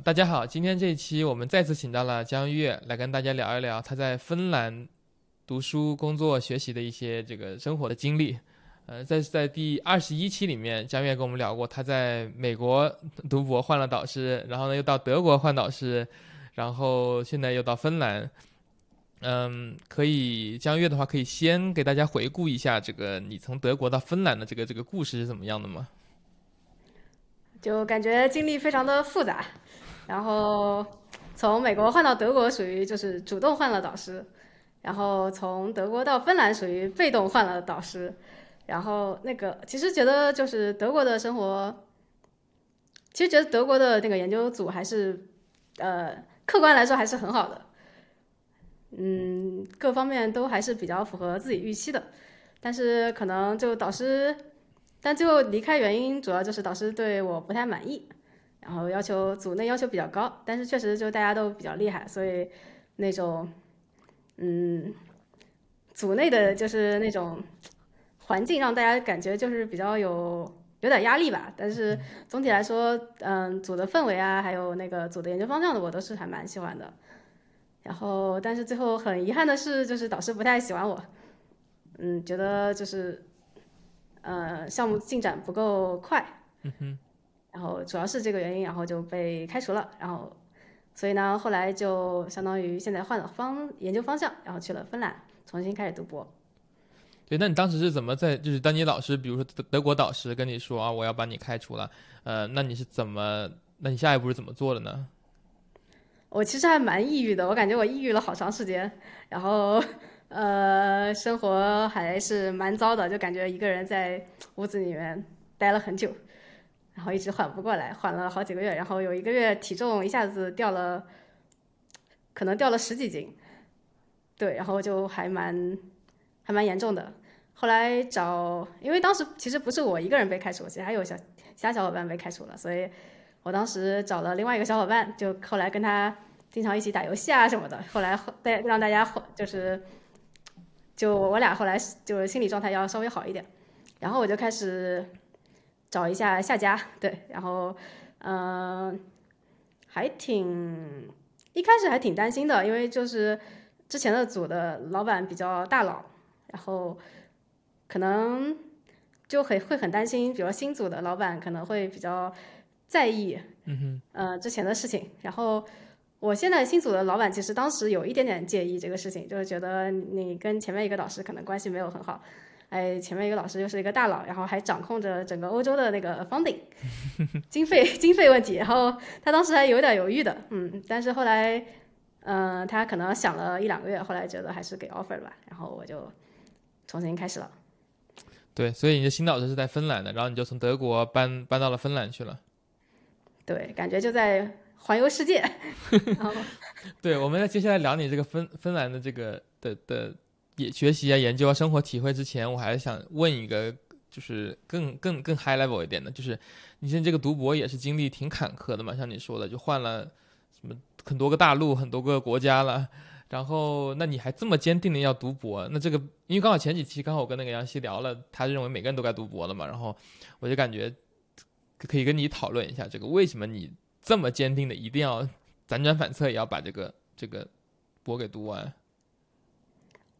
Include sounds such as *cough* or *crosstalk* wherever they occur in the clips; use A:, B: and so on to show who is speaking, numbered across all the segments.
A: 大家好，今天这一期我们再次请到了江月来跟大家聊一聊他在芬兰读书、工作、学习的一些这个生活的经历。呃，在在第二十一期里面，江月跟我们聊过他在美国读博换了导师，然后呢又到德国换导师，然后现在又到芬兰。嗯，可以江月的话，可以先给大家回顾一下这个你从德国到芬兰的这个这个故事是怎么样的吗？
B: 就感觉经历非常的复杂。然后从美国换到德国，属于就是主动换了导师；然后从德国到芬兰，属于被动换了导师。然后那个其实觉得就是德国的生活，其实觉得德国的那个研究组还是，呃，客观来说还是很好的。嗯，各方面都还是比较符合自己预期的。但是可能就导师，但最后离开原因主要就是导师对我不太满意。然后要求组内要求比较高，但是确实就大家都比较厉害，所以那种，嗯，组内的就是那种环境让大家感觉就是比较有有点压力吧。但是总体来说，嗯，组的氛围啊，还有那个组的研究方向的，我都是还蛮喜欢的。然后，但是最后很遗憾的是，就是导师不太喜欢我，嗯，觉得就是，呃，项目进展不够快。然后主要是这个原因，然后就被开除了。然后，所以呢，后来就相当于现在换了方研究方向，然后去了芬兰，重新开始读博。
A: 对，那你当时是怎么在？就是当你老师，比如说德德国导师跟你说啊，我要把你开除了，呃，那你是怎么？那你下一步是怎么做的呢？
B: 我其实还蛮抑郁的，我感觉我抑郁了好长时间，然后呃，生活还是蛮糟的，就感觉一个人在屋子里面待了很久。然后一直缓不过来，缓了好几个月，然后有一个月体重一下子掉了，可能掉了十几斤，对，然后就还蛮还蛮严重的。后来找，因为当时其实不是我一个人被开除，其实还有小其他小伙伴被开除了，所以我当时找了另外一个小伙伴，就后来跟他经常一起打游戏啊什么的。后来带让大家就是，就我俩后来就是心理状态要稍微好一点，然后我就开始。找一下下家，对，然后，嗯，还挺一开始还挺担心的，因为就是之前的组的老板比较大佬，然后可能就很会很担心，比如新组的老板可能会比较在意，
A: 嗯哼，
B: 呃，之前的事情。然后我现在新组的老板其实当时有一点点介意这个事情，就是觉得你跟前面一个导师可能关系没有很好。哎，前面一个老师又是一个大佬，然后还掌控着整个欧洲的那个 funding 经费经费问题，然后他当时还有点犹豫的，嗯，但是后来，嗯，他可能想了一两个月，后来觉得还是给 offer 了吧，然后我就重新开始了。
A: 对，所以你的新导师是在芬兰的，然后你就从德国搬搬到了芬兰去了。
B: 对，感觉就在环游世界。*laughs*
A: 对，我们来接下来聊你这个芬芬兰的这个的的。也学习啊，研究啊，生活体会之前，我还是想问一个，就是更更更 high level 一点的，就是你现在这个读博也是经历挺坎坷的嘛？像你说的，就换了什么很多个大陆，很多个国家了，然后那你还这么坚定的要读博，那这个因为刚好前几期刚好我跟那个杨希聊了，他认为每个人都该读博了嘛，然后我就感觉可以跟你讨论一下这个为什么你这么坚定的一定要 *laughs* 辗转反侧也要把这个这个博给读完。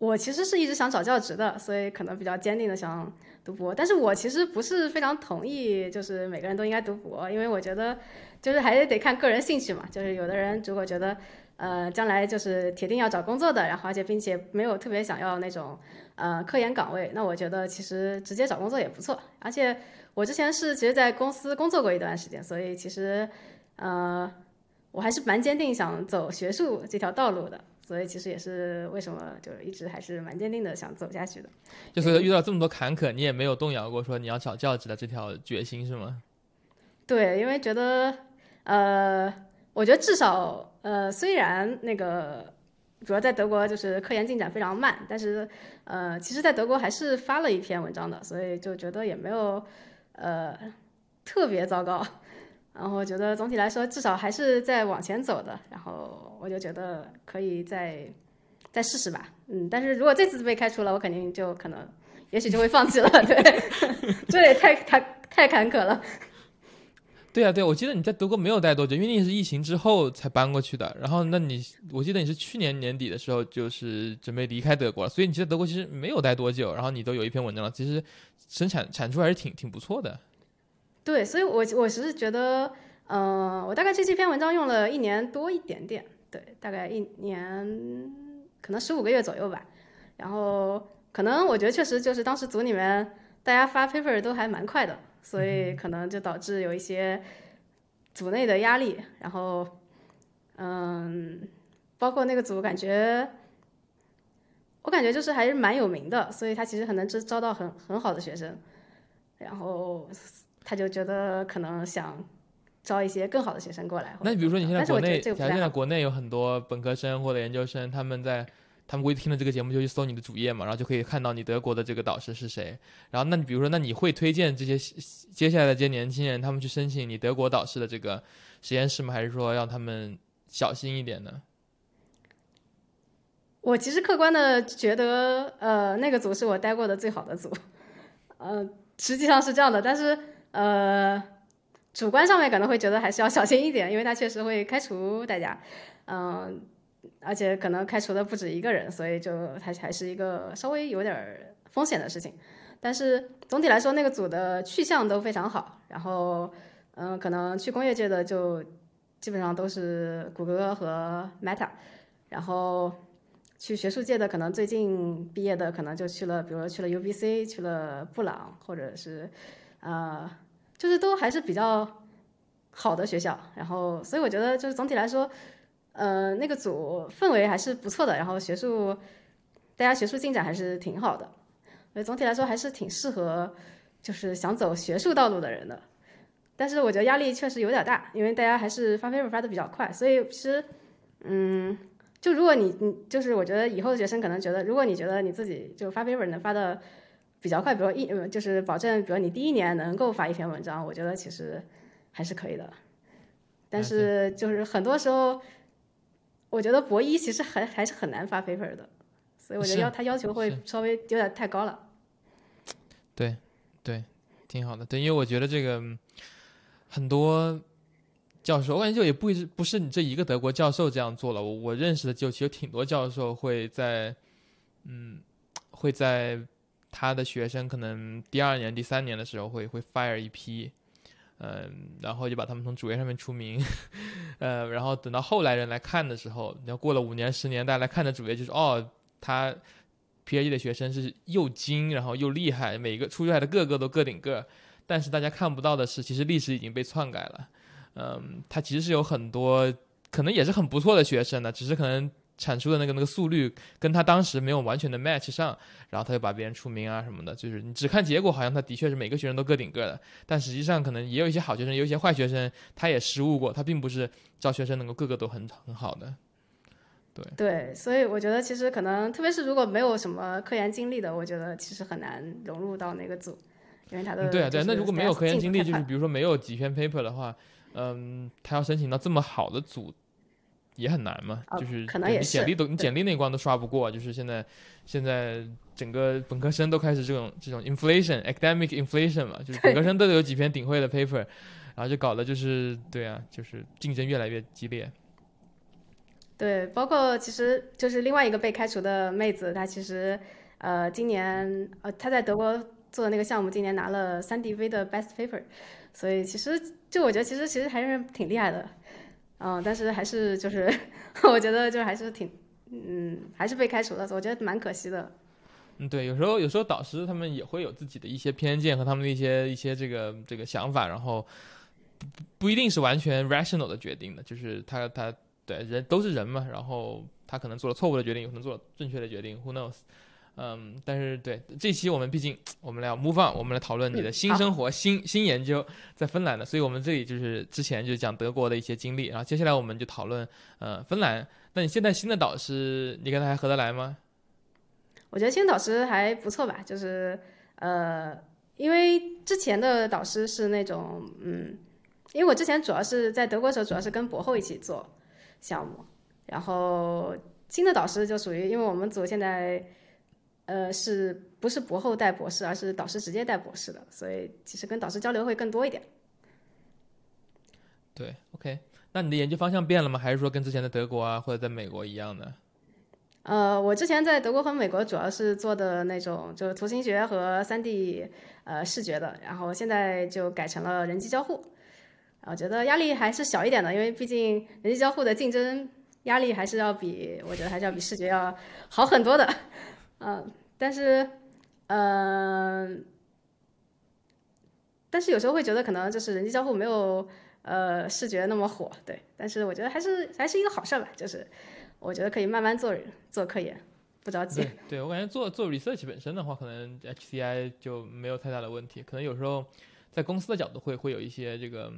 B: 我其实是一直想找教职的，所以可能比较坚定的想读博。但是我其实不是非常同意，就是每个人都应该读博，因为我觉得，就是还是得看个人兴趣嘛。就是有的人如果觉得，呃，将来就是铁定要找工作的，然后而且并且没有特别想要那种，呃，科研岗位，那我觉得其实直接找工作也不错。而且我之前是其实在公司工作过一段时间，所以其实，呃，我还是蛮坚定想走学术这条道路的。所以其实也是为什么就一直还是蛮坚定的想走下去的。
A: 就是遇到这么多坎坷，你也没有动摇过说你要找教职的这条决心是吗？
B: 对，因为觉得呃，我觉得至少呃，虽然那个主要在德国就是科研进展非常慢，但是呃，其实在德国还是发了一篇文章的，所以就觉得也没有呃特别糟糕。然后我觉得总体来说，至少还是在往前走的。然后我就觉得可以再再试试吧。嗯，但是如果这次被开除了，我肯定就可能，也许就会放弃了。对，*laughs* 这也太太太坎坷了。*laughs*
A: 对啊，对，我记得你在德国没有待多久，因为你是疫情之后才搬过去的。然后，那你我记得你是去年年底的时候就是准备离开德国了，所以你在德国其实没有待多久，然后你都有一篇文章了，其实生产产出还是挺挺不错的。
B: 对，所以我我其实觉得，嗯，我大概这这篇文章用了一年多一点点，对，大概一年可能十五个月左右吧。然后，可能我觉得确实就是当时组里面大家发 paper 都还蛮快的。所以可能就导致有一些组内的压力，然后，嗯，包括那个组感觉，我感觉就是还是蛮有名的，所以他其实很能招招到很很好的学生，然后他就觉得可能想招一些更好的学生过来。
A: 那比如说你现在国内，
B: 假
A: 如现在国内有很多本科生或者研究生，他们在。他们估计听了这个节目就去搜你的主页嘛，然后就可以看到你德国的这个导师是谁。然后，那你比如说，那你会推荐这些接下来的这些年轻人，他们去申请你德国导师的这个实验室吗？还是说让他们小心一点呢？
B: 我其实客观的觉得，呃，那个组是我待过的最好的组。呃，实际上是这样的，但是呃，主观上面可能会觉得还是要小心一点，因为他确实会开除大家。嗯。而且可能开除的不止一个人，所以就还还是一个稍微有点风险的事情。但是总体来说，那个组的去向都非常好。然后，嗯，可能去工业界的就基本上都是谷歌和 Meta。然后去学术界的，可能最近毕业的可能就去了，比如说去了 UBC，去了布朗，或者是呃，就是都还是比较好的学校。然后，所以我觉得就是总体来说。呃，那个组氛围还是不错的，然后学术，大家学术进展还是挺好的，所以总体来说还是挺适合，就是想走学术道路的人的。但是我觉得压力确实有点大，因为大家还是发 paper 发的比较快，所以其实，嗯，就如果你你就是我觉得以后的学生可能觉得，如果你觉得你自己就发 paper 能发的比较快，比如一就是保证，比如你第一年能够发一篇文章，我觉得其实还是可以的。但是就是很多时候。我觉得博一其实还还是很难发 paper 的，所以我觉得要他要求会稍微有点太高了。
A: 对，对，挺好的。对，因为我觉得这个很多教授，我感觉就也不是不是你这一个德国教授这样做了。我我认识的就其实挺多教授会在，嗯，会在他的学生可能第二年、第三年的时候会会 fire 一批。嗯，然后就把他们从主页上面除名，*laughs* 呃，然后等到后来人来看的时候，你要过了五年、十年，大家来看的主页就是哦，他 PhD 的学生是又精，然后又厉害，每个出出来的个个都个顶个。但是大家看不到的是，其实历史已经被篡改了。嗯，他其实是有很多可能也是很不错的学生的，只是可能。产出的那个那个速率跟他当时没有完全的 match 上，然后他就把别人出名啊什么的，就是你只看结果，好像他的确是每个学生都个顶个的，但实际上可能也有一些好学生，有一些坏学生，他也失误过，他并不是招学生能够个个都很很好的。对
B: 对，所以我觉得其实可能，特别是如果没有什么科研经历的，我觉得其实很难融入到那个组，因为他的
A: 对啊对，那如果没有科研经历，就是比如说没有几篇 paper 的话，嗯，他要申请到这么好的组。也很难嘛，就是可能你简历都你简历那关都刷不过，就是现在现在整个本科生都开始这种这种 inflation academic inflation 嘛，就是本科生都有几篇顶会的 paper，然后就搞得就是对啊，就是竞争越来越激烈。
B: 对，包括其实就是另外一个被开除的妹子，她其实呃今年呃她在德国做的那个项目，今年拿了三 D V 的 best paper，所以其实就我觉得其实其实还是挺厉害的。嗯，但是还是就是，*laughs* 我觉得就还是挺，嗯，还是被开除了，我觉得蛮可惜的。
A: 嗯，对，有时候有时候导师他们也会有自己的一些偏见和他们的一些一些这个这个想法，然后不不一定是完全 rational 的决定的，就是他他对人都是人嘛，然后他可能做了错误的决定，有可能做了正确的决定，who knows。嗯，但是对这期我们毕竟我们来 move on，我们来讨论你的新生活、新新研究在芬兰的，所以我们这里就是之前就讲德国的一些经历，然后接下来我们就讨论呃芬兰。那你现在新的导师，你跟他还合得来吗？
B: 我觉得新导师还不错吧，就是呃，因为之前的导师是那种嗯，因为我之前主要是在德国的时候，主要是跟博后一起做项目，然后新的导师就属于因为我们组现在。呃，是不是博后带博士，而是导师直接带博士的，所以其实跟导师交流会更多一点。
A: 对，OK，那你的研究方向变了吗？还是说跟之前的德国啊或者在美国一样的？
B: 呃，我之前在德国和美国主要是做的那种就是图形学和三 D 呃视觉的，然后现在就改成了人机交互。我觉得压力还是小一点的，因为毕竟人机交互的竞争压力还是要比我觉得还是要比视觉要好很多的。嗯，但是嗯，但是有时候会觉得可能就是人机交互没有呃视觉那么火，对。但是我觉得还是还是一个好事吧，就是。我觉得可以慢慢做做科研，不着急。
A: 对我感觉做做 research 本身的话，可能 HCI 就没有太大的问题。可能有时候在公司的角度会会有一些这个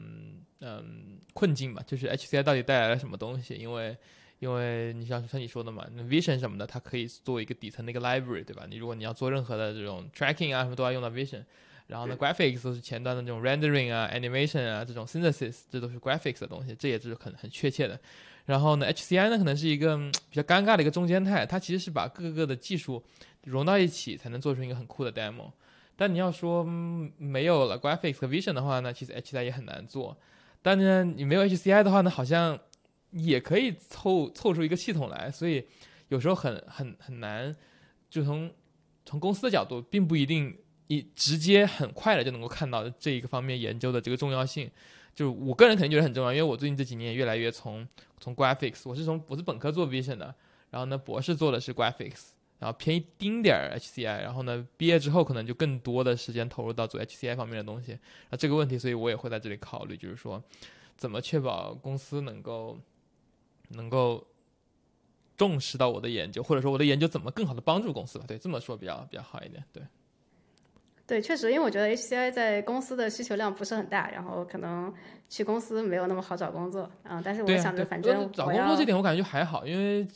A: 嗯困境吧，就是 HCI 到底带来了什么东西？因为因为你像像你说的嘛，Vision 什么的，它可以做一个底层的一个 library，对吧？你如果你要做任何的这种 tracking 啊什么都要用到 Vision。然后呢，graphics 都是前端的这种 rendering 啊、animation 啊这种 synthesis，这都是 graphics 的东西，这也是很很确切的。然后呢，HCI 呢可能是一个比较尴尬的一个中间态，它其实是把各个的技术融到一起，才能做出一个很酷的 demo。但你要说没有了 graphics 和 vision 的话呢，其实 HCI 也很难做。但呢，你没有 HCI 的话呢，好像也可以凑凑出一个系统来。所以有时候很很很难，就从从公司的角度，并不一定一直接很快的就能够看到这一个方面研究的这个重要性。就我个人肯定觉得很重要，因为我最近这几年也越来越从从 graphics，我是从我是本科做 vision 的，然后呢博士做的是 graphics，然后偏一丁点儿 HCI，然后呢毕业之后可能就更多的时间投入到做 HCI 方面的东西。那这个问题，所以我也会在这里考虑，就是说怎么确保公司能够能够重视到我的研究，或者说我的研究怎么更好的帮助公司吧？对，这么说比较比较好一点，对。
B: 对，确实，因为我觉得 HCI 在公司的需求量不是很大，然后可能去公司没有那么好找工作啊。但是我想着，反正
A: 找工作这点我感觉就还好，因为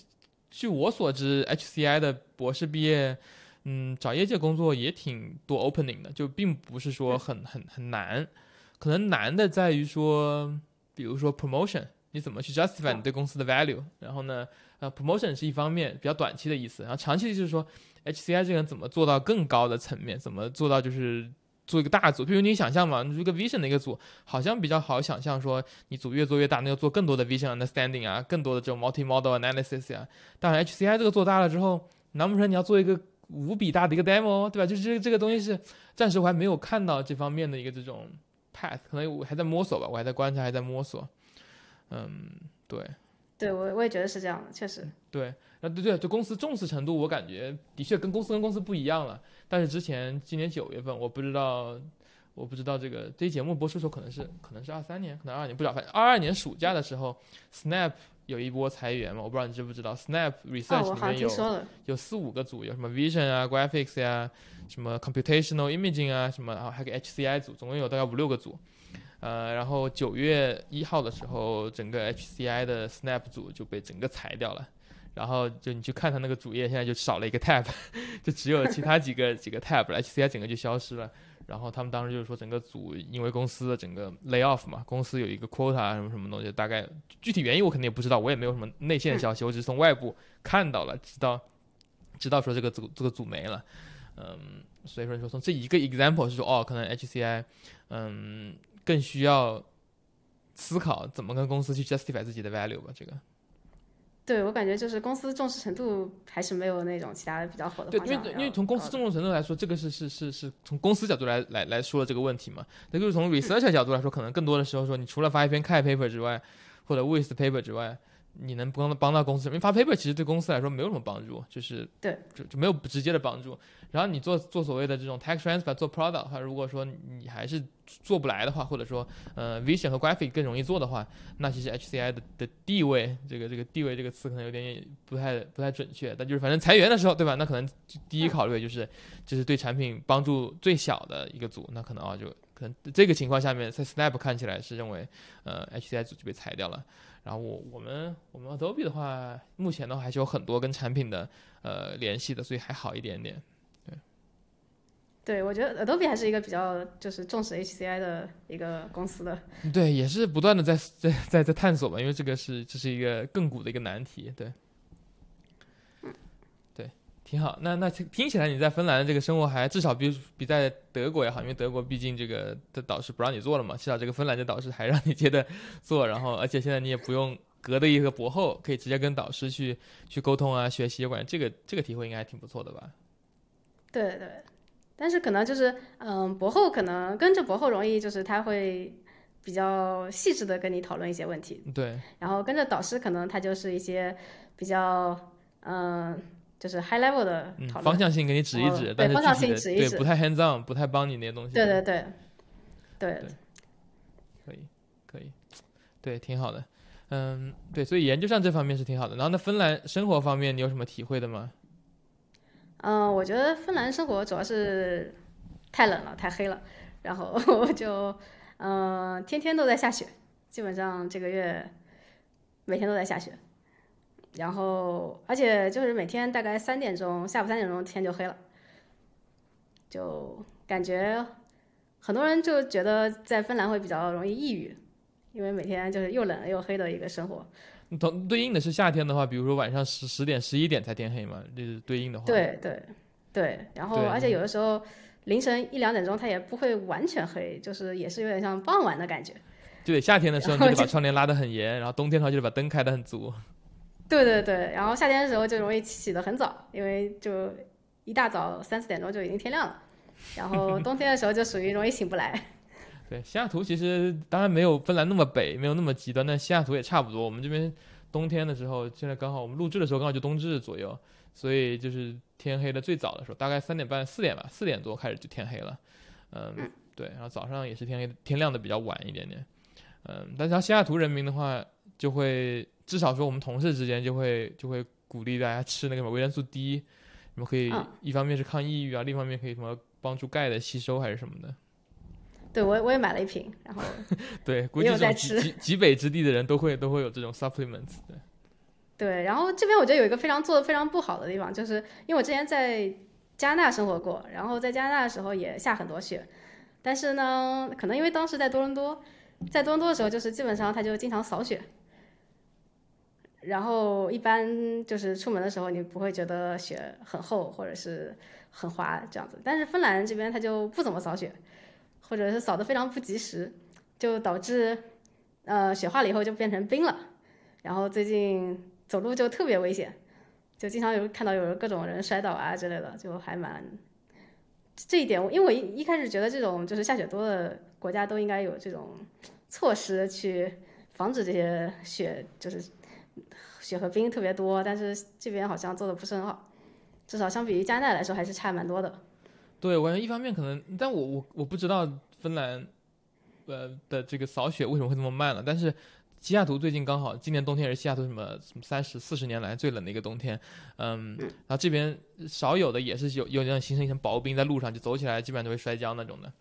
A: 据我所知，HCI 的博士毕业，嗯，找业界工作也挺多 opening 的，就并不是说很很很难。可能难的在于说，比如说 promotion，你怎么去 justify 你对公司的 value？然后呢，呃，promotion 是一方面比较短期的意思，然后长期就是说。HCI 这个人怎么做到更高的层面？怎么做到就是做一个大组？比如你想象嘛，你一个 vision 的一个组，好像比较好想象说，你组越做越大，那要做更多的 vision understanding 啊，更多的这种 multi-model analysis 呀。但 HCI 这个做大了之后，难不成你要做一个无比大的一个 demo，对吧？就是这这个东西是暂时我还没有看到这方面的一个这种 path，可能我还在摸索吧，我还在观察，还在摸索。嗯，对。
B: 对，我我也觉得是这样的，确实。
A: 对。那，对对，就公司重视程度，我感觉的确跟公司跟公司不一样了。但是之前今年九月份，我不知道，我不知道这个这期节目播出的时候可能是可能是二三年，可能二二年不知道，反正二二年暑假的时候，Snap 有一波裁员嘛，我不知道你知不知道，Snap Research 里面有有四五个组，有什么 Vision 啊、Graphics 呀、什么 Computational Imaging 啊，什么，然后还有个 HCI 组，总共有大概五六个组。呃，然后九月一号的时候，整个 HCI 的 Snap 组就被整个裁掉了。然后就你去看他那个主页，现在就少了一个 tab，*laughs* 就只有其他几个几个 tab，HCI 整个就消失了。然后他们当时就是说，整个组因为公司的整个 lay off 嘛，公司有一个 quota 什么什么东西，大概具体原因我肯定也不知道，我也没有什么内线的消息，我只是从外部看到了，知道知道说这个组这个组没了。嗯，所以说你说从这一个 example 是说，哦，可能 HCI 嗯更需要思考怎么跟公司去 justify 自己的 value 吧，这个。
B: 对我感觉就是公司重视程度还是没有那种其他的比较火的。
A: 对，因为因为从公司重视程度来说，这个是是是是从公司角度来来来说的这个问题嘛。那就是从 research 角度来说，可能更多的时候说，你除了发一篇 K paper 之外，或者 waste paper 之外。你能帮帮到公司，因为发 paper 其实对公司来说没有什么帮助，就是
B: 对，
A: 就就没有直接的帮助。然后你做做所谓的这种 tech transfer 做 product 的话，如果说你还是做不来的话，或者说呃 vision 和 graphic 更容易做的话，那其实 HCI 的的地位，这个这个地位这个词可能有点不太不太准确。但就是反正裁员的时候，对吧？那可能第一考虑就是就是对产品帮助最小的一个组，那可能啊就可能这个情况下面，在 Snap 看起来是认为呃 HCI 组就被裁掉了。然后我我们我们 Adobe 的话，目前的话还是有很多跟产品的呃联系的，所以还好一点点。对，
B: 对我觉得 Adobe 还是一个比较就是重视 HCI 的一个公司的。
A: 对，也是不断的在在在在探索吧，因为这个是这是一个亘古的一个难题。对，对，挺好。那那听起来你在芬兰的这个生活还至少比比在德国也好，因为德国毕竟这个的导师不让你做了嘛，至少这个芬兰的导师还让你接着做，然后而且现在你也不用隔的一个博后，可以直接跟导师去去沟通啊、学习，我感觉这个这个体会应该还挺不错的吧？
B: 对对，但是可能就是嗯，博后可能跟着博后容易就是他会比较细致的跟你讨论一些问题，
A: 对，
B: 然后跟着导师可能他就是一些比较嗯。就是 high level 的讨论，
A: 方向性给你指一指，但是
B: 方向性指一
A: 指，对，不太 hands on，不太帮你那些东西。
B: 对对对，对，
A: 可以，可以，对，挺好的，嗯，对，所以研究上这方面是挺好的。然后那芬兰生活方面，你有什么体会的吗？
B: 嗯，我觉得芬兰生活主要是太冷了，太黑了，然后 *laughs* 就嗯，天天都在下雪，基本上这个月每天都在下雪。然后，而且就是每天大概三点钟，下午三点钟天就黑了，就感觉很多人就觉得在芬兰会比较容易抑郁，因为每天就是又冷又黑的一个生活。
A: 同对应的是夏天的话，比如说晚上十十点、十一点才天黑嘛，就是对应的话。
B: 对对对，然后而且有的时候凌晨一两点钟它也不会完全黑，就是也是有点像傍晚的感觉。
A: 对，夏天的时候你就把窗帘拉得很严，然后冬天的话就把灯开得很足。
B: 对对对，然后夏天的时候就容易起得很早，因为就一大早三四点钟就已经天亮了。然后冬天的时候就属于容易醒不来。*laughs*
A: 对，西雅图其实当然没有芬兰那么北，没有那么极端，但西雅图也差不多。我们这边冬天的时候，现在刚好我们录制的时候刚好就冬至左右，所以就是天黑的最早的时候，大概三点半四点吧，四点多开始就天黑了。嗯，对，然后早上也是天黑天亮的比较晚一点点。嗯，但是像西雅图人民的话，就会。至少说，我们同事之间就会就会鼓励大家吃那个什么维生素 D，你们可以一方面是抗抑郁啊，另一方面可以什么帮助钙的吸收还是什么的。*laughs*
B: 对，我我也买了一瓶，然后 *laughs*
A: 对，估计这极极北之地的人都会都会有这种 supplements。对，
B: 对，然后这边我觉得有一个非常做的非常不好的地方，就是因为我之前在加拿大生活过，然后在加拿大的时候也下很多雪，但是呢，可能因为当时在多伦多，在多伦多的时候就是基本上他就经常扫雪。然后一般就是出门的时候，你不会觉得雪很厚或者是很滑这样子。但是芬兰这边它就不怎么扫雪，或者是扫的非常不及时，就导致呃雪化了以后就变成冰了。然后最近走路就特别危险，就经常有看到有各种人摔倒啊之类的，就还蛮这一点。因为我一一开始觉得这种就是下雪多的国家都应该有这种措施去防止这些雪就是。雪和冰特别多，但是这边好像做的不是很好，至少相比于加拿大来说还是差蛮多的。
A: 对，我感觉一方面可能，但我我我不知道芬兰，呃的这个扫雪为什么会这么慢了。但是西雅图最近刚好今年冬天也是西雅图什么什么三十四十年来最冷的一个冬天，嗯，然后这边少有的也是有有那种形成一层薄冰在路上，就走起来基本上都会摔跤那种的。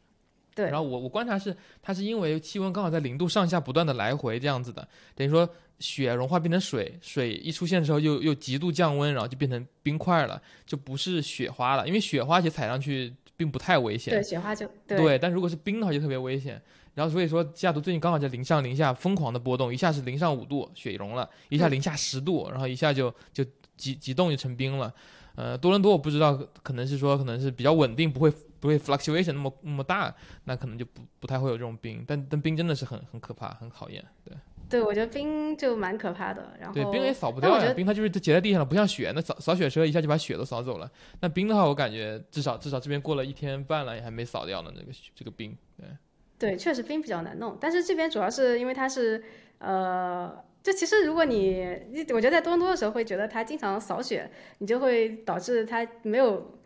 B: 对，
A: 然后我我观察是它是因为气温刚好在零度上下不断的来回这样子的，等于说。雪融化变成水，水一出现的时候又又极度降温，然后就变成冰块了，就不是雪花了。因为雪花其实踩上去并不太危险。
B: 对，雪花就
A: 对。但如果是冰的话就特别危险。然后所以说西雅图最近刚好在零上零下疯狂的波动，一下是零上五度雪融了，一下零下十度，然后一下就就几几冻就成冰了。呃，多伦多我不知道，可能是说可能是比较稳定，不会不会 fluctuation 那么那么大，那可能就不不太会有这种冰。但但冰真的是很很可怕，很考验，对。
B: 对，我觉得冰就蛮可怕的。然后
A: 对冰也扫不掉呀，冰它就是结在地上了，不像雪，那扫扫雪车一下就把雪都扫走了。那冰的话，我感觉至少至少这边过了一天半了，也还没扫掉呢。这个这个冰，对
B: 对，确实冰比较难弄。但是这边主要是因为它是呃，就其实如果你你我觉得在多伦多的时候会觉得它经常扫雪，你就会导致它没有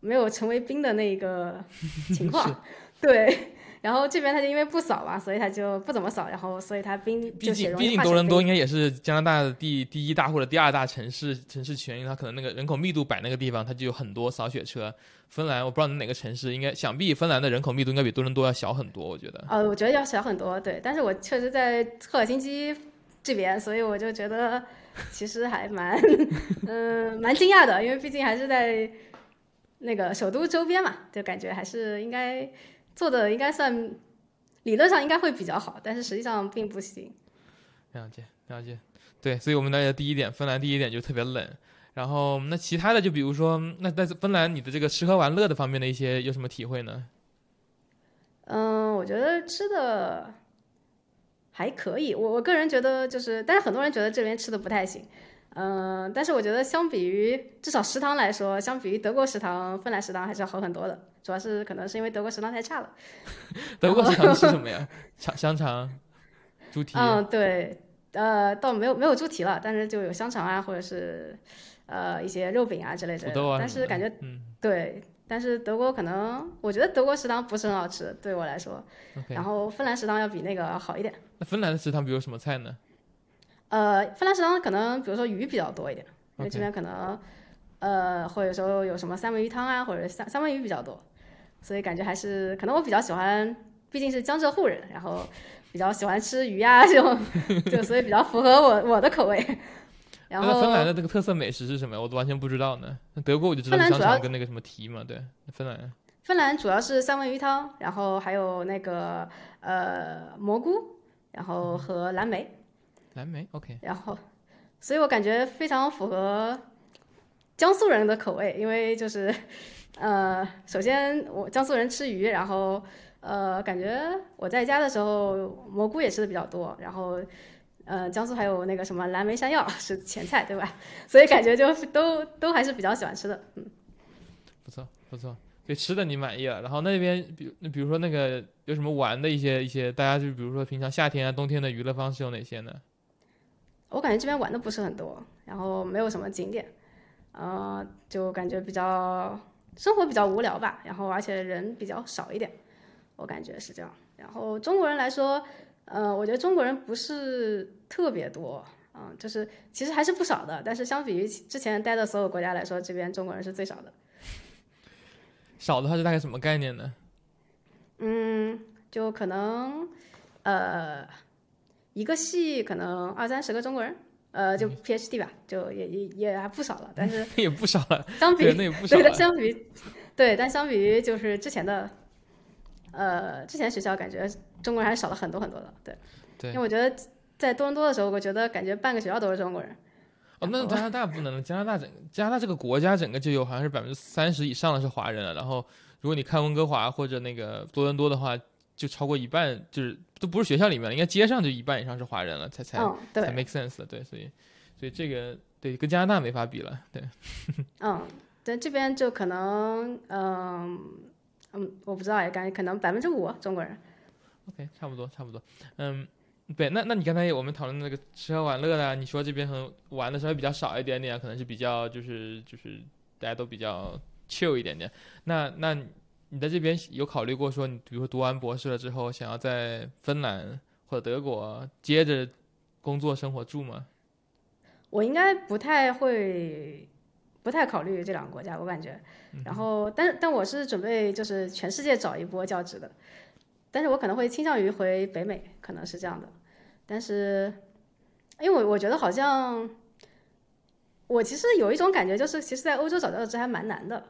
B: 没有成为冰的那个 *laughs* 情况，对。然后这边他就因为不扫嘛，所以他就不怎么扫，然后所以他冰
A: 毕竟毕竟多伦多应该也是加拿大的第第一大或者第二大城市城市群，它可能那个人口密度摆那个地方，它就有很多扫雪车。芬兰我不知道哪个城市，应该想必芬兰的人口密度应该比多伦多要小很多，我觉得。
B: 呃，我觉得要小很多，对。但是我确实在赫尔辛基这边，所以我就觉得其实还蛮 *laughs* 嗯蛮惊讶的，因为毕竟还是在那个首都周边嘛，就感觉还是应该。做的应该算，理论上应该会比较好，但是实际上并不行。
A: 了解了解，对，所以我们了解第一点，芬兰第一点就特别冷，然后那其他的就比如说，那在芬兰你的这个吃喝玩乐的方面的一些有什么体会呢？
B: 嗯，我觉得吃的还可以。我我个人觉得就是，但是很多人觉得这边吃的不太行。嗯，但是我觉得相比于至少食堂来说，相比于德国食堂，芬兰食堂还是要好很多的。主要是可能是因为德国食堂太差了。*laughs*
A: 德国食堂吃什么呀？香、香肠、猪蹄？
B: 嗯，对，呃，倒没有没有猪蹄了，但是就有香肠啊，或者是呃一些肉饼啊之类的。但是感觉，
A: 嗯，
B: 对。但是德国可能，我觉得德国食堂不是很好吃，对我来说。然后芬兰食堂要比那个好一点。
A: 那芬兰的食堂比如什么菜呢？
B: 呃，芬兰食堂可能比如说鱼比较多一点，因为这边可能，呃，或者说有什么三文鱼汤啊，或者三三文鱼比较多，所以感觉还是可能我比较喜欢，毕竟是江浙沪人，然后比较喜欢吃鱼啊这种，就所以比较符合我我的口味。*laughs* 然后
A: 芬兰的这个特色美食是什么呀？我都完全不知道呢。那德国我就知道香肠跟那个什么蹄嘛，对。芬兰，
B: 芬兰主要是三文鱼汤，然后还有那个呃蘑菇，然后和蓝莓。
A: 蓝莓，OK。
B: 然后，所以我感觉非常符合江苏人的口味，因为就是呃，首先我江苏人吃鱼，然后呃，感觉我在家的时候蘑菇也吃的比较多，然后。呃，江苏还有那个什么蓝莓山药是前菜，对吧？*laughs* 所以感觉就都都还是比较喜欢吃的，嗯。
A: 不错不错，对吃的你满意了。然后那边，比那比如说那个有什么玩的一些一些，大家就比如说平常夏天啊、冬天的娱乐方式有哪些呢？
B: 我感觉这边玩的不是很多，然后没有什么景点，呃，就感觉比较生活比较无聊吧。然后而且人比较少一点，我感觉是这样。然后中国人来说。呃，我觉得中国人不是特别多，嗯，就是其实还是不少的，但是相比于之前待的所有国家来说，这边中国人是最少的。
A: 少的话是大概什么概念呢？
B: 嗯，就可能，呃，一个系可能二三十个中国人，呃，就 PhD 吧，就也也也还不少了，但是
A: 也不少了，
B: 相比
A: 那也不少了，
B: 相比对，但相比于就是之前的，呃，之前学校感觉。中国人还少了很多很多的，对，
A: 对，
B: 因为我觉得在多伦多的时候，我觉得感觉半个学校都是中国人。
A: 哦，那加拿大不能，加拿大整加拿大这个国家整个就有好像是百分之三十以上的是华人了。然后如果你看温哥华或者那个多伦多的话，就超过一半，就是都不是学校里面了，应该街上就一半以上是华人了，才才才 make sense 对，所以所以这个对跟加拿大没法比了，对。*laughs*
B: 嗯，对这边就可能，嗯嗯，我不知道也感觉可能百分之五中国人。
A: OK，差不多，差不多。嗯，对，那那你刚才我们讨论那个吃喝玩乐的，你说这边很玩的稍微比较少一点点，可能是比较就是就是大家都比较 chill 一点点。那那你在这边有考虑过说，你比如说读完博士了之后，想要在芬兰或者德国接着工作、生活、住吗？
B: 我应该不太会，不太考虑这两个国家，我感觉。然后，但但我是准备就是全世界找一波教职的。但是我可能会倾向于回北美，可能是这样的。但是，因为我我觉得好像，我其实有一种感觉，就是其实，在欧洲找教职还蛮难的。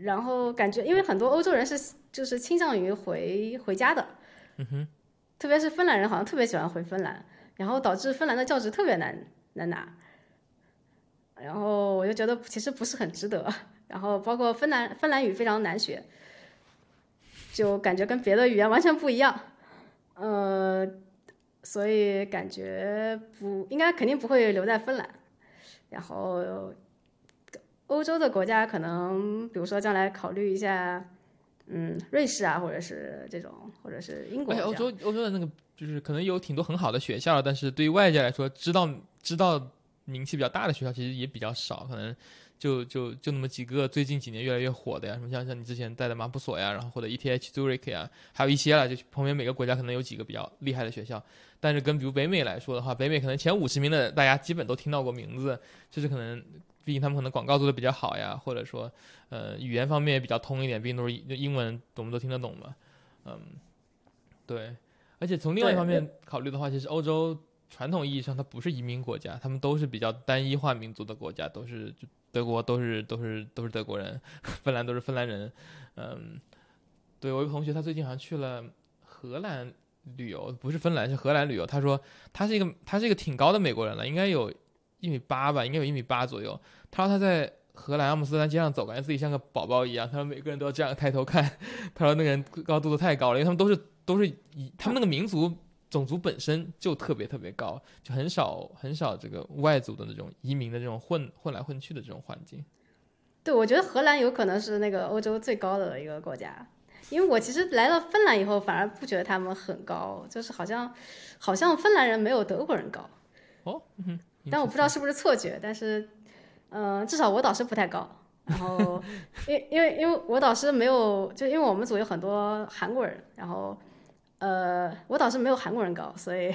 B: 然后感觉，因为很多欧洲人是就是倾向于回回家的，
A: 嗯哼。
B: 特别是芬兰人，好像特别喜欢回芬兰，然后导致芬兰的教职特别难难拿。然后我就觉得其实不是很值得。然后包括芬兰芬兰语非常难学。就感觉跟别的语言完全不一样，呃，所以感觉不应该肯定不会留在芬兰，然后欧洲的国家可能，比如说将来考虑一下，嗯，瑞士啊，或者是这种，或者是英国。
A: 欧洲欧洲的那个就是可能有挺多很好的学校，但是对于外界来说，知道知道名气比较大的学校其实也比较少，可能。就就就那么几个，最近几年越来越火的呀，什么像像你之前带的马普索呀，然后或者 ETH Zurich 呀，还有一些了，就旁边每个国家可能有几个比较厉害的学校，但是跟比如北美来说的话，北美可能前五十名的大家基本都听到过名字，就是可能，毕竟他们可能广告做的比较好呀，或者说，呃，语言方面也比较通一点，毕竟都是英文，我们都听得懂嘛，嗯，对，而且从另外一方面考虑的话，其实欧洲传统意义上它不是移民国家，他们都是比较单一化民族的国家，都是就。德国都是都是都是德国人，*laughs* 芬兰都是芬兰人，嗯，对我一个同学，他最近好像去了荷兰旅游，不是芬兰是荷兰旅游。他说他是一个他是一个挺高的美国人了，应该有一米八吧，应该有一米八左右。他说他在荷兰阿姆斯特丹街上走，感觉自己像个宝宝一样。他说每个人都要这样抬头看。他说那个人高度都太高了，因为他们都是都是以他们那个民族种族本身就特别特别高，就很少很少这个外族的那种移民的这种混混来混去的这种环境。
B: 对，我觉得荷兰有可能是那个欧洲最高的一个国家，因为我其实来了芬兰以后，反而不觉得他们很高，就是好像好像芬兰人没有德国人高。
A: 哦，嗯，
B: 但我不知道是不是错觉，但是，嗯，至少我导师不太高。然后，*laughs* 因因为因为我导师没有，就因为我们组有很多韩国人，然后，呃，我导师没有韩国人高，所以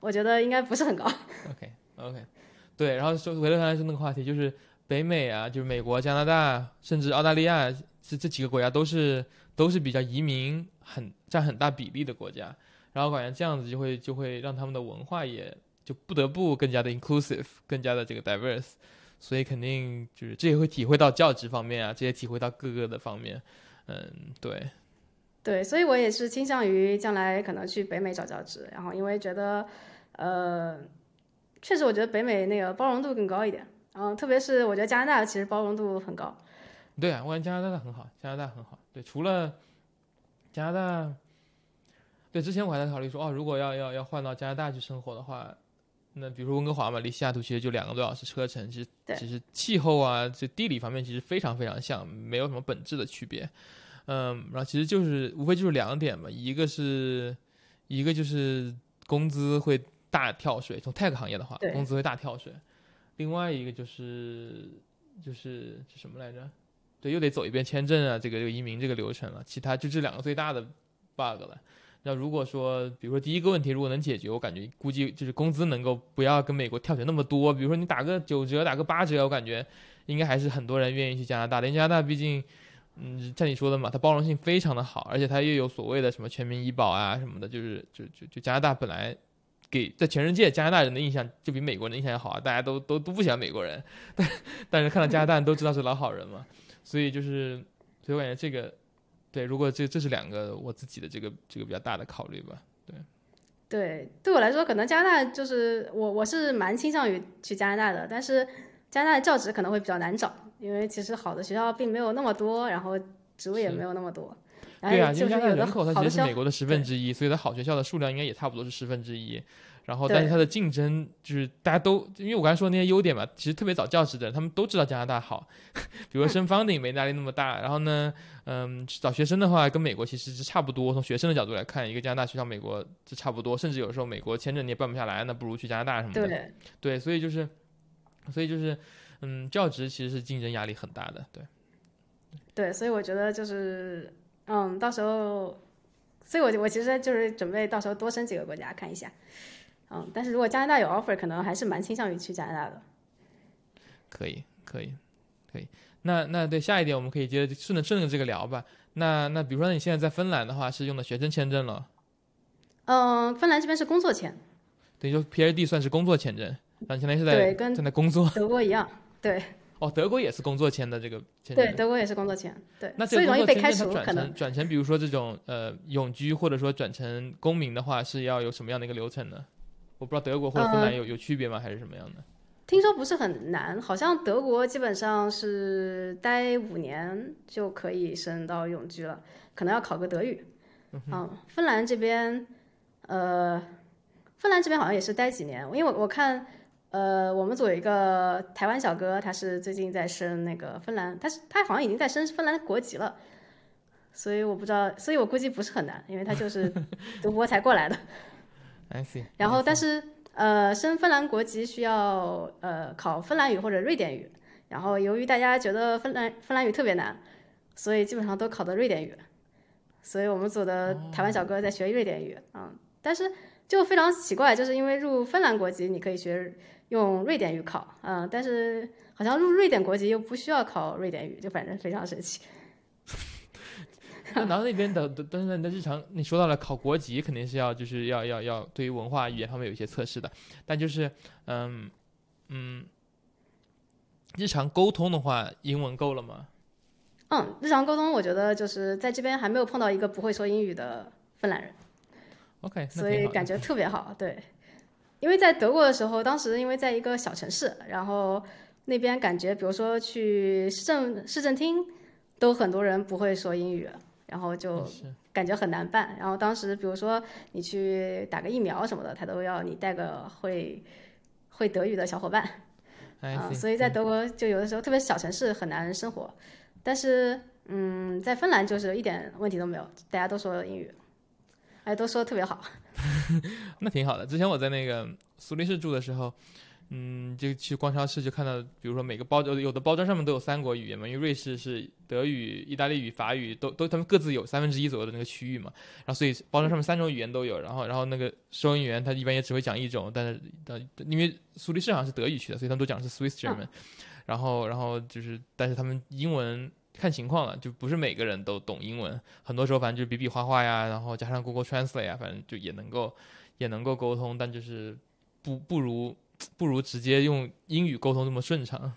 B: 我觉得应该不是很高。
A: OK OK，对，然后说回到刚才说那个话题，就是北美啊，就是美国、加拿大，甚至澳大利亚，这这几个国家都是都是比较移民很占很大比例的国家，然后感觉这样子就会就会让他们的文化也。就不得不更加的 inclusive，更加的这个 diverse，所以肯定就是这也会体会到教职方面啊，这也体会到各个的方面，嗯，对，
B: 对，所以我也是倾向于将来可能去北美找教职，然后因为觉得，呃，确实我觉得北美那个包容度更高一点，然后特别是我觉得加拿大其实包容度很高，
A: 对啊，我感觉加拿大的很好，加拿大很好，对，除了加拿大，对，之前我还在考虑说，哦，如果要要要换到加拿大去生活的话。那比如说温哥华嘛，离西雅图其实就两个多小时车程，其实其实气候啊，这地理方面其实非常非常像，没有什么本质的区别。嗯，然后其实就是无非就是两点嘛，一个是一个就是工资会大跳水，从 tech 行业的话，工资会大跳水。另外一个就是就是是什么来着？对，又得走一遍签证啊，这个这个移民这个流程了。其他就这两个最大的 bug 了。那如果说，比如说第一个问题如果能解决，我感觉估计就是工资能够不要跟美国跳水那么多。比如说你打个九折，打个八折，我感觉应该还是很多人愿意去加拿大。因为加拿大毕竟，嗯，像你说的嘛，它包容性非常的好，而且它又有所谓的什么全民医保啊什么的，就是就就就加拿大本来给在全世界加拿大人的印象就比美国人的印象要好啊，大家都都都不喜欢美国人，*laughs* 但但是看到加拿大人都知道是老好人嘛，所以就是所以我感觉这个。对，如果这这是两个我自己的这个这个比较大的考虑吧。对，
B: 对，对我来说，可能加拿大就是我我是蛮倾向于去加拿大的，但是加拿大的教职可能会比较难找，因为其实好的学校并没有那么多，然后职位也没有那么多。
A: 对啊，因为加拿大
B: 人
A: 口它其实是美国的十分之一，所以它好学校的数量应该也差不多是十分之一。然后，但是它的竞争就是大家都，因为我刚才说那些优点嘛，其实特别早教职的人，他们都知道加拿大好，*laughs* 比如升 funding *laughs* 没压力那么大。然后呢，嗯，找学生的话跟美国其实是差不多。从学生的角度来看，一个加拿大学校，美国就差不多。甚至有时候美国签证你也办不下来，那不如去加拿大什么的。
B: 对，
A: 对，所以就是，所以就是，嗯，教职其实是竞争压力很大的。对，
B: 对，所以我觉得就是，嗯，到时候，所以我我其实就是准备到时候多升几个国家看一下。嗯，但是如果加拿大有 offer，可能还是蛮倾向于去加拿大的。
A: 可以，可以，可以。那那对下一点，我们可以接着顺着顺着这个聊吧。那那比如说你现在在芬兰的话，是用的学生签证了？
B: 嗯，芬兰这边是工作签。
A: 等于说 PhD 算是工作签证，那相当于是在对跟正在工作。
B: 德国一样，*laughs* 对。
A: 哦，德国也是工作签的这个签证。
B: 对，德国也是工作签。对。
A: 那这个
B: 容易被开除，
A: 可能转成比如说这种呃永居，或者说转成公民的话，是要有什么样的一个流程呢？我不知道德国或者芬兰有有区别吗，还是什么样的？
B: 听说不是很难，好像德国基本上是待五年就可以升到永居了，可能要考个德语。嗯，芬兰这边，呃，芬兰这边好像也是待几年，因为我我看，呃，我们组有一个台湾小哥，他是最近在升那个芬兰，他是他好像已经在升芬兰国籍了，所以我不知道，所以我估计不是很难，因为他就是 *laughs* 读博才过来的。然后，但是，呃，升芬兰国籍需要呃考芬兰语或者瑞典语。然后，由于大家觉得芬兰芬兰语特别难，所以基本上都考的瑞典语。所以我们组的台湾小哥在学瑞典语，嗯，但是就非常奇怪，就是因为入芬兰国籍你可以学用瑞典语考，嗯，但是好像入瑞典国籍又不需要考瑞典语，就反正非常神奇。*laughs*
A: 然后那边的，但是你的日常，你说到了考国籍，肯定是要就是要要要对于文化语言方面有一些测试的。但就是嗯嗯，日常沟通的话，英文够了吗？
B: 嗯，日常沟通，我觉得就是在这边还没有碰到一个不会说英语的芬兰人。
A: OK，
B: 所以感觉特别好。对，因为在德国的时候，当时因为在一个小城市，然后那边感觉，比如说去市政市政厅，都很多人不会说英语，然后就感觉很难办。然后当时比如说你去打个疫苗什么的，他都要你带个会会德语的小伙伴。*laughs* 啊，所以在德国就有的时候，特别小城市很难生活。但是，嗯，在芬兰就是一点问题都没有，大家都说英语，哎，都说的特别好。*laughs*
A: 那挺好的。之前我在那个苏黎世住的时候，嗯，就去逛超市就看到，比如说每个包有的包装上面都有三国语言嘛，因为瑞士是德语、意大利语、法语都都他们各自有三分之一左右的那个区域嘛，然后所以包装上面三种语言都有。然后然后那个收银员他一般也只会讲一种，但是但因为苏黎世好像是德语区的，所以他们都讲的是 Swiss German。然后，然后就是，但是他们英文看情况了，就不是每个人都懂英文。很多时候，反正就是比比划划呀，然后加上 Google Translate 啊，反正就也能够，也能够沟通，但就是不不如不如直接用英语沟通那么顺畅。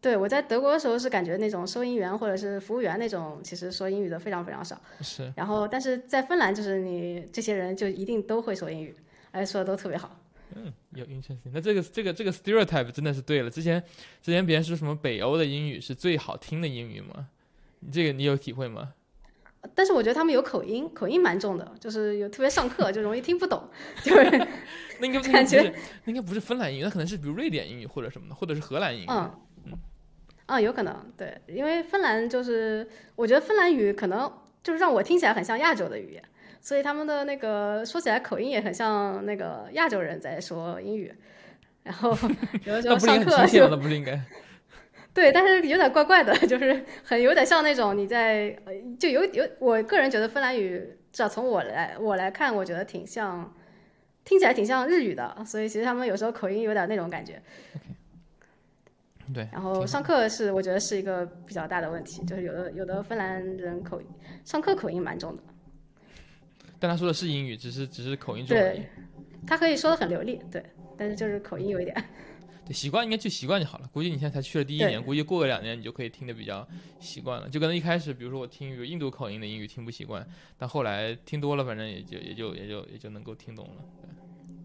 B: 对，我在德国的时候是感觉那种收银员或者是服务员那种，其实说英语的非常非常少。
A: 是。
B: 然后，但是在芬兰，就是你这些人就一定都会说英语，而且说的都特别好。
A: 嗯，有 interesting。那这个这个这个 stereotype 真的是对了。之前之前别人说什么北欧的英语是最好听的英语吗？你这个你有体会吗？
B: 但是我觉得他们有口音，口音蛮重的，就是有特别上课 *laughs* 就容易听不懂，*laughs* 就是
A: 那应该感觉那应该不是芬兰英语，那可能是比如瑞典英语或者什么的，或者是荷兰英语。
B: 嗯嗯，啊，有可能对，因为芬兰就是我觉得芬兰语可能就是让我听起来很像亚洲的语言。所以他们的那个说起来口音也很像那个亚洲人在说英语，然后 *laughs* 有的时候上课
A: 就不是应该，
B: 对，但是有点怪怪的，*laughs* 就是很有点像那种你在就有有我个人觉得芬兰语，至少从我来我来看，我觉得挺像，听起来挺像日语的，所以其实他们有时候口音有点那种感觉。
A: 对，
B: 然后上课是我觉得是一个比较大的问题，就是有的有的芬兰人口音上课口音蛮重的。
A: 但他说的是英语，只是只是口音重而已。
B: 他可以说的很流利，对，但是就是口音有一点。
A: 对，习惯应该就习惯就好了。估计你现在才去了第一年，估计过个两年你就可以听得比较习惯了。就跟一开始，比如说我听有印度口音的英语听不习惯，但后来听多了，反正也就也就也就也就能够听懂了。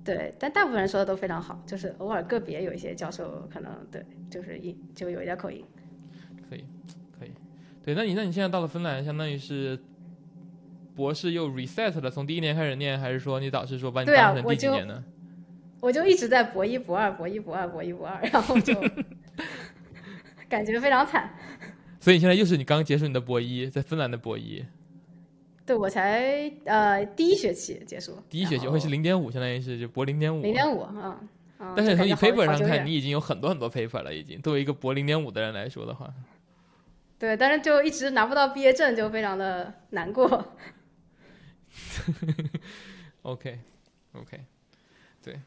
B: 对，但大部分人说的都非常好，就是偶尔个别有一些教授可能对，就是一就有一点口音。
A: 可以，可以。对，那你那你现在到了芬兰，相当于是。博士又 reset 了，从第一年开始念，还是说你导师说把你当成第几年呢？
B: 我就一直在博一、博二、博一、博二、博一、博二，然后就 *laughs* 感觉非常惨。
A: 所以你现在又是你刚结束你的博一，在芬兰的博一。
B: 对，我才呃第一学期结束。
A: 第一学期会是零点五，相当于是就博零点五。
B: 零点五，嗯。
A: 但是从你 paper 上看，你已经有很多很多 paper 了，已经作为一个博零点五的人来说的话。
B: 对，但是就一直拿不到毕业证，就非常的难过。*laughs*
A: OK，OK，对，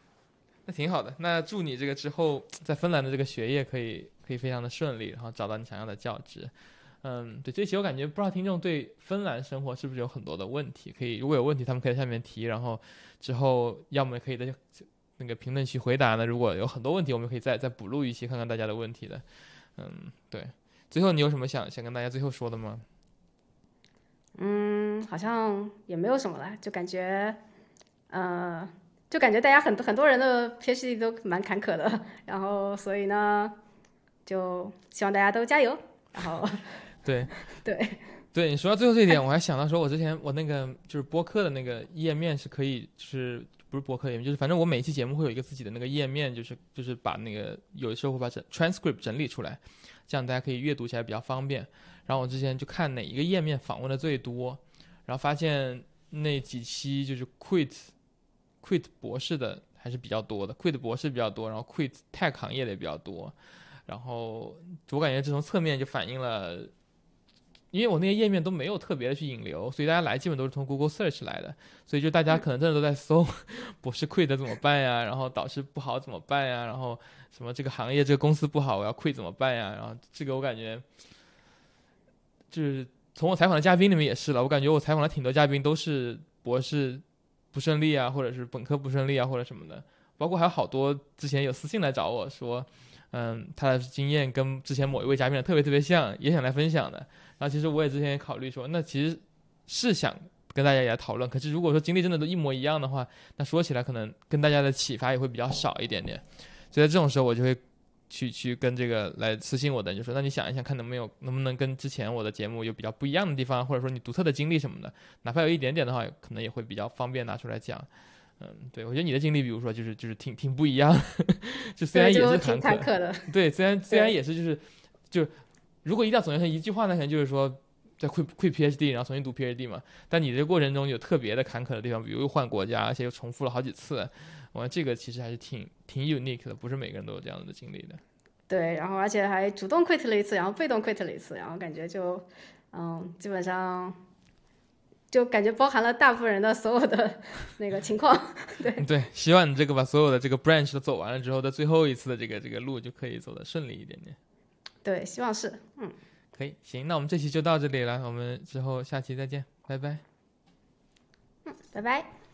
A: 那挺好的。那祝你这个之后在芬兰的这个学业可以可以非常的顺利，然后找到你想要的教职。嗯，对，这期我感觉不知道听众对芬兰生活是不是有很多的问题，可以如果有问题，他们可以在下面提，然后之后要么可以在那个评论区回答呢。如果有很多问题，我们可以再再补录一期，看看大家的问题的。嗯，对。最后你有什么想想跟大家最后说的吗？
B: 嗯，好像也没有什么了，就感觉，呃，就感觉大家很多很多人的 PhD 都蛮坎坷的，然后所以呢，就希望大家都加油。然后，*laughs*
A: 对
B: 对 *laughs*
A: 对，你说到最后这一点，我还想到说，我之前我那个就是播客的那个页面是可以，就是不是播客页面，就是反正我每一期节目会有一个自己的那个页面，就是就是把那个有的时候会把整 transcript 整理出来，这样大家可以阅读起来比较方便。然后我之前就看哪一个页面访问的最多，然后发现那几期就是 quit 博士的还是比较多的，quit 博士比较多，然后 quit tech 行业的也比较多，然后我感觉这从侧面就反映了，因为我那些页面都没有特别的去引流，所以大家来基本都是从 Google Search 来的，所以就大家可能真的都在搜 *laughs* 博士 quit 怎么办呀，然后导师不好怎么办呀，然后什么这个行业这个公司不好我要 quit 怎么办呀，然后这个我感觉。就是从我采访的嘉宾里面也是了，我感觉我采访了挺多嘉宾都是博士不顺利啊，或者是本科不顺利啊，或者什么的，包括还有好多之前有私信来找我说，嗯，他的经验跟之前某一位嘉宾的特别特别像，也想来分享的。然后其实我也之前也考虑说，那其实是想跟大家也来讨论。可是如果说经历真的都一模一样的话，那说起来可能跟大家的启发也会比较少一点点。所以在这种时候，我就会去去跟这个来私信我的，就说那你想一想，看能不能有能不能跟之前我的节目有比较不一样的地方，或者说你独特的经历什么的，哪怕有一点点的话，可能也会比较方便拿出来讲。嗯，对，我觉得你的经历，比如说就是就是挺挺不一样，*laughs* 就虽然也是
B: 坎
A: 坷
B: 的，
A: 对，虽然 *laughs* 虽然也是就是就如果一定要总结成一句话，那可能就是说在会会 PhD，然后重新读 PhD 嘛。但你这个过程中有特别的坎坷的地方，比如又换国家，而且又重复了好几次，我这个其实还是挺挺 unique 的，不是每个人都有这样子的经历的。
B: 对，然后而且还主动 quit 了一次，然后被动 quit 了一次，然后感觉就嗯，基本上。就感觉包含了大部分人的所有的那个情况，*laughs* 对
A: 对，希望你这个把所有的这个 branch 都走完了之后的最后一次的这个这个路就可以走得顺利一点点。
B: 对，希望是，嗯，
A: 可以，行，那我们这期就到这里了，我们之后下期再见，拜拜。
B: 嗯，拜拜。